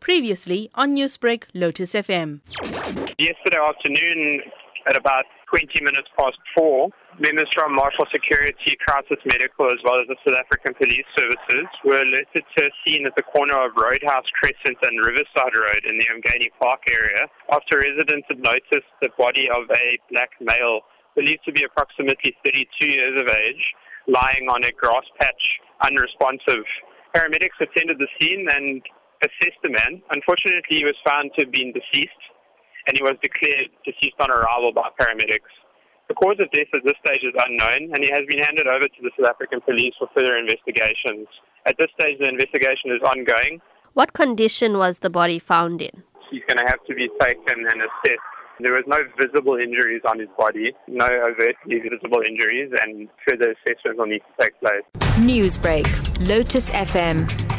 Previously on Newsbreak, Lotus FM. Yesterday afternoon, at about 20 minutes past four, members from Marshall Security, Crisis Medical, as well as the South African Police Services were alerted to a scene at the corner of Roadhouse Crescent and Riverside Road in the Umgeni Park area after residents had noticed the body of a black male believed to be approximately 32 years of age lying on a grass patch, unresponsive. Paramedics attended the scene and assessed the man. Unfortunately, he was found to have been deceased and he was declared deceased on arrival by paramedics. The cause of death at this stage is unknown, and he has been handed over to the South African police for further investigations. At this stage, the investigation is ongoing. What condition was the body found in? He's going to have to be taken and assessed. There was no visible injuries on his body, no overtly visible injuries, and further assessments will need to take place. Newsbreak, Lotus FM,